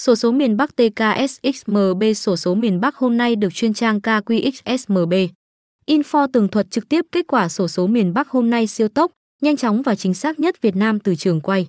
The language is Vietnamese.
Sổ số miền Bắc TKSXMB Sổ số miền Bắc hôm nay được chuyên trang KQXSMB. Info tường thuật trực tiếp kết quả sổ số miền Bắc hôm nay siêu tốc, nhanh chóng và chính xác nhất Việt Nam từ trường quay.